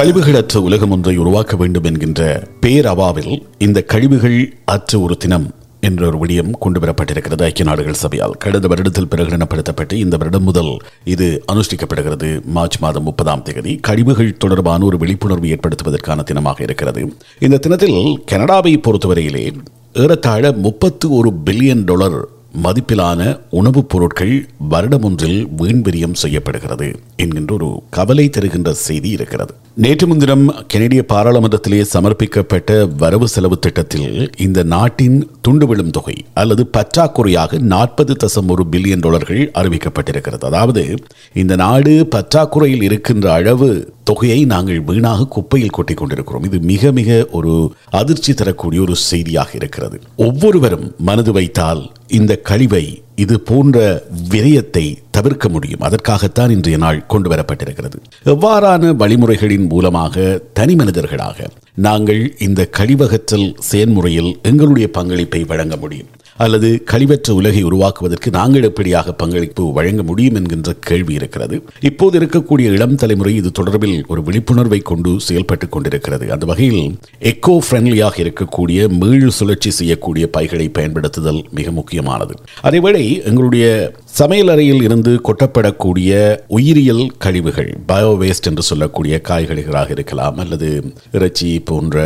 கழிவுகள் அற்ற உலகம் ஒன்றை உருவாக்க வேண்டும் என்கின்ற பேரவாவில் இந்த கழிவுகள் அற்ற ஒரு தினம் என்ற ஒரு விடயம் கொண்டு வரப்பட்டிருக்கிறது ஐக்கிய நாடுகள் சபையால் கடந்த வருடத்தில் பிரகடனப்படுத்தப்பட்டு இந்த வருடம் முதல் இது அனுஷ்டிக்கப்படுகிறது. மார்ச் மாதம் முப்பதாம் தேதி கழிவுகள் தொடர்பான ஒரு விழிப்புணர்வு ஏற்படுத்துவதற்கான தினமாக இருக்கிறது. இந்த தினத்தில் கனடாவை பொறுத்தவரையிலே ஏறத்தாழ முப்பத்து ஒரு பில்லியன் டாலர் மதிப்பிலான உணவுப் பொருட்கள் வருடம் ஒன்றில் வீண்விரியம் செய்யப்படுகிறது என்கின்ற ஒரு கவலை தருகின்ற செய்தி இருக்கிறது. நேற்று முன்தினம் கெனடிய பாராளுமன்றத்திலே சமர்ப்பிக்கப்பட்ட வரவு செலவு திட்டத்தில் இந்த நாட்டின் துண்டு விழும் தொகை அல்லது பற்றாக்குறையாக நாற்பது தசம் ஒரு பில்லியன் டாலர்கள் அறிவிக்கப்பட்டிருக்கிறது. அதாவது இந்த நாடு பற்றாக்குறையில் இருக்கின்ற அளவு தொகையை நாங்கள் வீணாக குப்பையில் கொட்டிக் கொண்டிருக்கிறோம் இது மிக மிக ஒரு அதிர்ச்சி தரக்கூடிய ஒரு செய்தியாக இருக்கிறது. ஒவ்வொருவரும் மனது வைத்தால் இந்த கழிவை இது போன்ற விரயத்தை தவிர்க்க முடியும். அதற்காகத்தான் இன்றைய நாள் கொண்டு வரப்பட்டிருக்கிறது. எவ்வாறான வழிமுறைகளின் மூலமாக தனி மனிதர்களாக நாங்கள் இந்த கழிவகற்றல் செயல்முறையில் எங்களுடைய பங்களிப்பை வழங்க முடியும்? அல்லது கழிவற்ற உலகை உருவாக்குவதற்கு நாங்கள் எப்படியாக பங்களிப்பு வழங்க முடியும் என்கின்ற கேள்வி இருக்கிறது. இப்போது இருக்கக்கூடிய இளம் தலைமுறை இது தொடர்பில் ஒரு விழிப்புணர்வை கொண்டு செயல்பட்டு கொண்டிருக்கிறது. அந்த வகையில் எக்கோ ஃப்ரெண்ட்லியாக இருக்கக்கூடிய மீள் சுழற்சி செய்யக்கூடிய பைகளை பயன்படுத்துதல் மிக முக்கியமானது. அதேவேளை எங்களுடைய சமையல் அறையில் இருந்து கொட்டப்படக்கூடிய உயிரியல் கழிவுகள் பயோ வேஸ்ட் என்று சொல்லக்கூடிய காய்கறிகளாக இருக்கலாம் அல்லது இறைச்சி போன்ற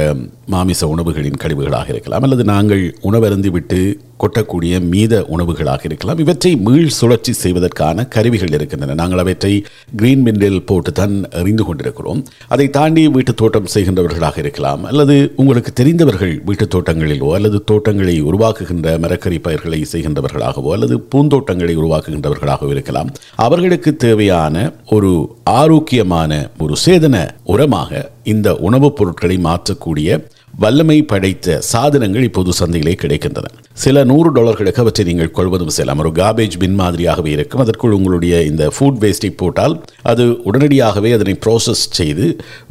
மாமிச உணவுகளின் கழிவுகளாக இருக்கலாம் அல்லது நாங்கள் உணவருந்து விட்டு கொட்டக்கூடிய மீத உணவுகளாக இருக்கலாம். இவற்றை மீள் சுழற்சி செய்வதற்கான கருவிகள் இருக்கின்றன. நாங்கள் அவற்றை கிரீன் பின்னில் போட்டு தான் அறிந்து கொண்டிருக்கிறோம். அதை தாண்டி வீட்டு தோட்டம் செய்கின்றவர்களாக இருக்கலாம் அல்லது உங்களுக்கு தெரிந்தவர்கள் வீட்டு தோட்டங்களிலோ அல்லது தோட்டங்களை உருவாக்குகின்ற மரக்கறி பயிர்களை செய்கின்றவர்களாகவோ அல்லது பூந்தோட்டங்களை உருவாக்குகின்றவர்களாகவும் இருக்கலாம். அவர்களுக்கு தேவையான ஒரு ஆரோக்கியமான ஒரு சேதன உரமாக இந்த உணவுப் பொருட்களை மாற்றக்கூடிய வல்லமை படைத்த சாதனங்கள் இப்போது சந்தையிலே கிடைக்கின்றன. சில நூறு டாலர்களுக்கு அவற்றை நீங்கள் கொள்வதும் செய்யலாம் ஒரு காபேஜ் பின் மாதிரியாகவே இருக்கும். அதற்குள் உங்களுடைய இந்த ஃபுட் வேஸ்டை போட்டால் அது உடனடியாகவே அதனை ப்ராசஸ் செய்து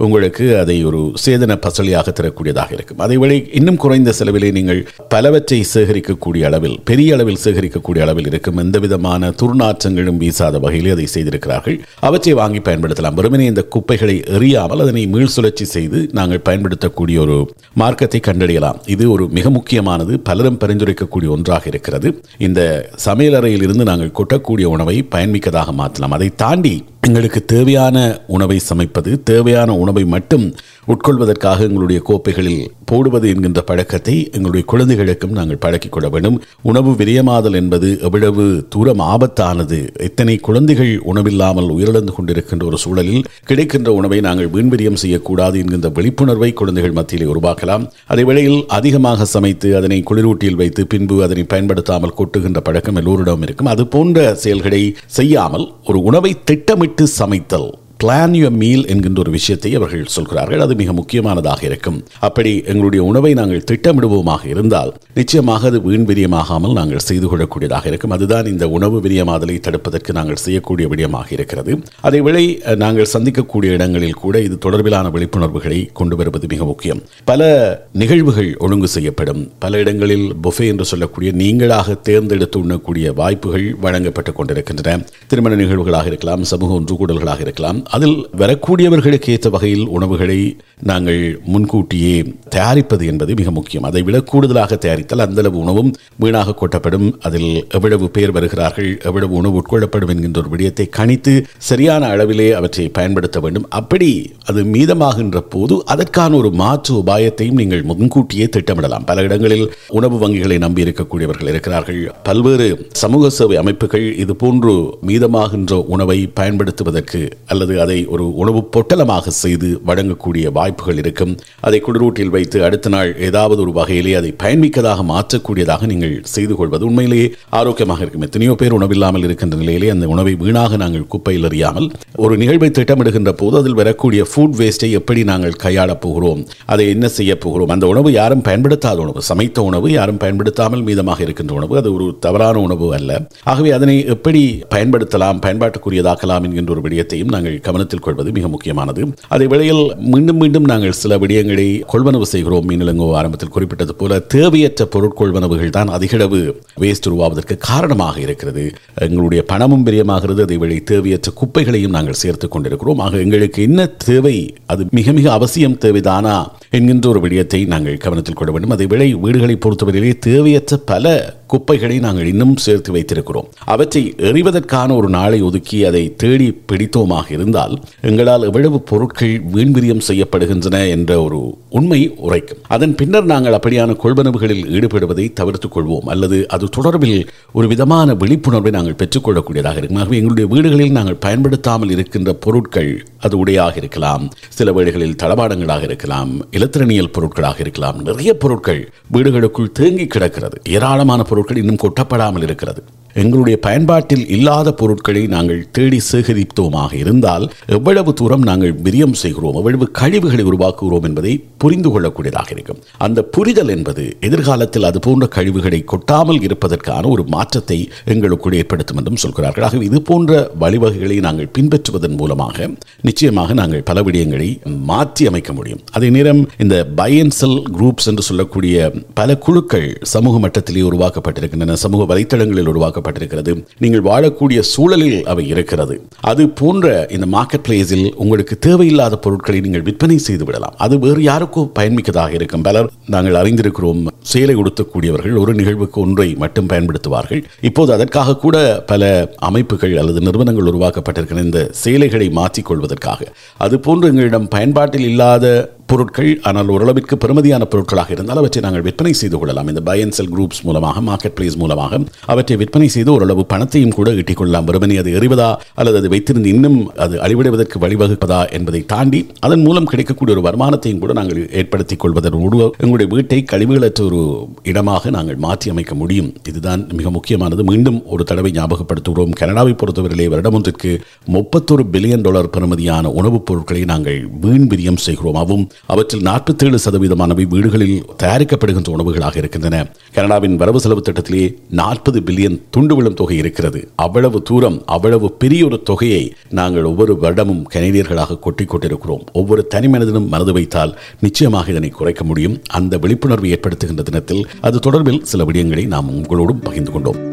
உங்களுக்கு அதை ஒரு சேதன பசலியாக தரக்கூடியதாக இருக்கும். அதேவேளை இன்னும் குறைந்த செலவிலே நீங்கள் பலவற்றை சேகரிக்கக்கூடிய அளவில் பெரிய அளவில் சேகரிக்கக்கூடிய அளவில் இருக்கும். எந்த விதமான துர்நாற்றங்களும் வீசாத வகையில் அதை செய்திருக்கிறார்கள். அவற்றை வாங்கி பயன்படுத்தலாம். வெறுமனே இந்த குப்பைகளை எறியாமல் அதனை மீள் சுழற்சி செய்து நாங்கள் பயன்படுத்தக்கூடிய ஒரு மார்க்கத்தை கண்டறியலாம். இது ஒரு மிக முக்கியமானது. பலரும் பரிந்துரைக்கக்கூடிய ஒன்றாக இருக்கிறது. இந்த சமையலறையில் இருந்து நாங்கள் கொட்டக்கூடிய உணவை பயன்மிக்கதாக மாற்றலாம். அதை தாண்டி எங்களுக்கு தேவையான உணவை சமைப்பது தேவையான உணவை மட்டும் உட்கொள்வதற்காக எங்களுடைய கோப்பைகளில் போடுவது என்கின்ற பழக்கத்தை எங்களுடைய குழந்தைகளுக்கும் நாங்கள் பழக்கிக் கொள்ள வேண்டும். உணவு விரியமாதல் என்பது எவ்வளவு தூரம் ஆபத்தானது. எத்தனை குழந்தைகள் உணவில்லாமல் உயிரிழந்து கொண்டிருக்கின்ற ஒரு சூழலில் கிடைக்கின்ற உணவை நாங்கள் வீண்விரியம் செய்யக்கூடாது என்கின்ற விழிப்புணர்வை குழந்தைகள் மத்தியிலே உருவாக்கலாம். அதே வேளையில் அதிகமாக சமைத்து அதனை குளிரூட்டியில் வைத்து பின்பு அதனை பயன்படுத்தாமல் கொட்டுகின்ற பழக்கம் எல்லோரிடம் இருக்கும். அது போன்ற செயல்களை செய்யாமல் ஒரு உணவை திட்டமிட்டு சமைத்தல். பிளான் யுவர் மீல் என்கின்ற ஒரு விஷயத்தை அவர்கள் சொல்கிறார்கள். அது மிக முக்கியமானதாக இருக்கும். அப்படி எங்களுடைய உணவை நாங்கள் திட்டமிடுவோமாக இருந்தால் நிச்சயமாக அது வீண் விரியமாகாமல் நாங்கள் செய்து கொள்ளக்கூடியதாக இருக்கும். அதுதான் இந்த உணவு விரியமாதலை தடுப்பதற்கு நாங்கள் செய்யக்கூடிய விடயமாக இருக்கிறது. அதே வேளை நாங்கள் சந்திக்கக்கூடிய இடங்களில் கூட இது தொடர்பிலான விழிப்புணர்வுகளை கொண்டு வருவது மிக முக்கியம். பல நிகழ்வுகள் ஒழுங்கு செய்யப்படும். பல இடங்களில் புஃபே என்று சொல்லக்கூடிய நீங்களாக தேர்ந்தெடுத்து உண்ணக்கூடிய வாய்ப்புகள் வழங்கப்பட்டுக் கொண்டிருக்கின்றன. திருமண நிகழ்வுகளாக இருக்கலாம் சமூக ஒன்றுகூடல்களாக இருக்கலாம். அதில் வரக்கூடியவர்களுக்கு ஏற்ற வகையில் உணவுகளை நாங்கள் முன்கூட்டியே தயாரிப்பது என்பது மிக முக்கியம். அதை விட கூடுதலாக தயாரித்தால் அந்தளவு உணவும் வீணாக கொட்டப்படும். அதில் எவ்வளவு பேர் வருகிறார்கள் எவ்வளவு உணவு உட்கொள்ளப்படும் என்கின்ற ஒரு விடயத்தை கணித்து சரியான அளவிலே அவற்றை பயன்படுத்த வேண்டும். அப்படி அது மீதமாகின்ற போது அதற்கான ஒரு மாற்று உபாயத்தையும் நீங்கள் முன்கூட்டியே திட்டமிடலாம். பல இடங்களில் உணவு வங்கிகளை நம்பி இருக்கக்கூடியவர்கள் இருக்கிறார்கள். பல்வேறு சமூக சேவை அமைப்புகள் இது போன்று மீதமாகின்ற உணவை பயன்படுத்துவதற்கு அல்லது அதை ஒரு உணவு பொட்டலமாக செய்து வழங்கக்கூடிய வாய்ப்புகள் இருக்கும். அதை குளிரூட்டில் வைத்து அடுத்த நாள் ஏதாவது ஒரு வகையிலே அதை பயன்மிக்கதாக மாற்றக்கூடியதாக நீங்கள் செய்து கொள்வது உண்மையிலேயே ஆரோக்கியமாக இருக்கும். எத்தனையோ பேர் உணவில்லாமல் இருக்கின்ற நிலையிலே அந்த உணவை வீணாக நாங்கள் குப்பையில் அறியாமல் ஒரு நிகழ்வை திட்டமிடுகின்ற போது அதில் வரக்கூடிய ஃபுட் வேஸ்ட்டை எப்படி நாங்கள் கையாளப் போகிறோம்? அதை என்ன செய்ய போகிறோம்? அந்த உணவு யாரும் பயன்படுத்தாத உணவு சமைத்த உணவு யாரும் பயன்படுத்தாமல் மீதமாக இருக்கின்ற உணவு அது ஒரு தவறான உணவு அல்ல. ஆகவே அதனை எப்படி பயன்படுத்தலாம் பயன்பாட்டுக்குரியதாக்கலாம் என்கின்ற ஒரு விடயத்தையும் நாங்கள் கவனத்தில் கொள்வது மிக முக்கியமானது. அதே வேளையில் மீண்டும் மீண்டும் நாங்கள் சில விடயங்களை கொள்வனவு செய்கிறோம். மீனிலங்கோ ஆரம்பத்தில் குறிப்பிட்டது போல தேவையற்ற பொருட்கொள்வனவுகள் தான் அதிகளவு வேஸ்ட் உருவாவதற்கு காரணமாக இருக்கிறது. எங்களுடைய பணமும் பிரியமாகிறது அதை வேளை தேவையற்ற குப்பைகளையும் நாங்கள் சேர்த்துக் கொண்டிருக்கிறோம். ஆக எங்களுக்கு என்ன தேவை? அது மிக மிக அவசியம் தேவைதானா என்கின்ற ஒரு விடயத்தை நாங்கள் கவனத்தில் கொள்ள வேண்டும். அதை வேளை வீடுகளை பொறுத்தவரையிலே தேவையற்ற பல குப்பைகளை நாங்கள் இன்னும் சேர்த்து வைத்திருக்கிறோம். அவற்றை எறிவதற்கான ஒரு நாளை ஒதுக்கி அதை தேடி பிடித்தோமாக இருந்தால் எங்களால் எவ்வளவு பொருட்கள் வீண்விரியம் செய்யப்படுகின்றன என்ற ஒரு உண்மை உரைக்கும். அதன் பின்னர் நாங்கள் அப்படியான கொள்வனவுகளில் ஈடுபடுவதை தவிர்த்துக் கொள்வோம். அல்லது அது தொடர்பில் ஒரு விதமான விழிப்புணர்வை நாங்கள் பெற்றுக்கொள்ளக்கூடியதாக இருக்கும். ஆகவே எங்களுடைய வீடுகளில் நாங்கள் பயன்படுத்தாமல் இருக்கின்ற பொருட்கள் அது உடையாக இருக்கலாம். சில வீடுகளில் தளபாடங்களாக இருக்கலாம் இலத்திரனியல் பொருட்களாக இருக்கலாம். நிறைய பொருட்கள் வீடுகளுக்குள் தேங்கி கிடக்கிறது. ஏராளமான பொருட்கள் இன்னும் கொட்டப்படாமல் இருக்கிறது. எங்களுடைய பயன்பாட்டில் இல்லாத பொருட்களை நாங்கள் தேடி சேகரித்தோமாக இருந்தால் எவ்வளவு தூரம் நாங்கள் விரியம் செய்கிறோம் எவ்வளவு கழிவுகளை உருவாக்குகிறோம் என்பதை புரிந்து கொள்ளக்கூடியதாக இருக்கும். அந்த புரிதல் என்பது எதிர்காலத்தில் அது போன்ற கழிவுகளை கொட்டாமல் இருப்பதற்கான ஒரு மாற்றத்தை எங்களுக்குள் ஏற்படுத்தும் என்றும் சொல்கிறார்கள். ஆகவே இது போன்ற வழிவகைகளை நாங்கள் பின்பற்றுவதன் மூலமாக நிச்சயமாக நாங்கள் பல விடயங்களை மாற்றி அமைக்க முடியும். அதே நேரம் இந்த பயன்சல் குரூப்ஸ் என்று சொல்லக்கூடிய பல குழுக்கள் சமூக மட்டத்திலே உருவாக்கப்பட்டிருக்கின்றன. சமூக வலைத்தளங்களில் உருவாக்க உருவாக்கப்பட்டிருக்கிறது நீங்கள் வாழக்கூடிய சூழலில் அவை இருக்கிறது. அது போன்ற இந்த மார்க்கெட் பிளேஸில் உங்களுக்கு தேவையில்லாத பொருட்களை நீங்கள் விற்பனை செய்து விடலாம். அது வேறு யாருக்கும் பயன்மிக்கதாக இருக்கும். பலர் நாங்கள் அறிந்திருக்கிறோம் சேலை உடுத்தக்கூடியவர்கள் ஒரு நிகழ்வுக்கு ஒன்றை மட்டும் பயன்படுத்துவார்கள். இப்போது அதற்காக கூட பல அமைப்புகள் அல்லது நிறுவனங்கள் உருவாக்கப்பட்டிருக்கிற இந்த சேலைகளை மாற்றிக்கொள்வதற்காக. அது போன்று எங்களிடம் பயன்பாட்டில் இல்லாத பொருட்கள் ஆனால் ஓரளவிற்கு பெருமதியான பொருட்களாக இருந்தால் அவற்றை நாங்கள் விற்பனை செய்து கொள்ளலாம். இந்த பை அண்ட் செல் குரூப்ஸ் மூலமாக மார்க்கெட் பிளேஸ் மூலமாக அவற்றை விற்பனை செய்து ஓரளவு பணத்தையும் கூட ஈட்டிக் கொள்ளலாம் வெறுமனே அது எறிவதா அல்லது அது வைத்திருந்து இன்னும் அது அழிவிடுவதற்கு வழிவகுப்பதா என்பதை தாண்டி அதன் மூலம் கிடைக்கக்கூடிய ஒரு வருமானத்தையும் கூட நாங்கள் ஏற்படுத்திக் கொள்வதன் எங்களுடைய வீட்டை கழிவுகளற்ற ஒரு இடமாக நாங்கள் மாற்றி அமைக்க முடியும். இதுதான் மிக முக்கியமானது. மீண்டும் ஒரு தடவை ஞாபகப்படுத்துகிறோம். கனடாவை பொறுத்தவரையிலே வருடம் ஒன்றிற்கு முப்பத்தொரு பில்லியன் டாலர் பெறுமதியான உணவுப் பொருட்களை நாங்கள் வீண் விரியம் செய்கிறோம். அவும் அவற்றில் நாற்பத்தேழு சதவீதமானவை வீடுகளில் தயாரிக்கப்படுகின்ற உணவுகளாக இருக்கின்றன. கனடாவின் வரவு செலவு திட்டத்திலே நாற்பது பில்லியன் துண்டு விழும் தொகை இருக்கிறது. அவ்வளவு தூரம் அவ்வளவு பெரிய ஒரு தொகையை நாங்கள் ஒவ்வொரு வருடமும் கனடியர்களாக கொட்டி கொண்டிருக்கிறோம். ஒவ்வொரு தனி மனிதனும் மனது வைத்தால் நிச்சயமாக இதனை குறைக்க முடியும். அந்த விழிப்புணர்வு ஏற்படுத்துகின்ற தினத்தில் அது தொடர்பில் சில விடயங்களை நாம் உங்களோடும் பகிர்ந்து கொண்டோம்.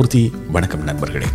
மூர்த்தி. வணக்கம் நண்பர்களே.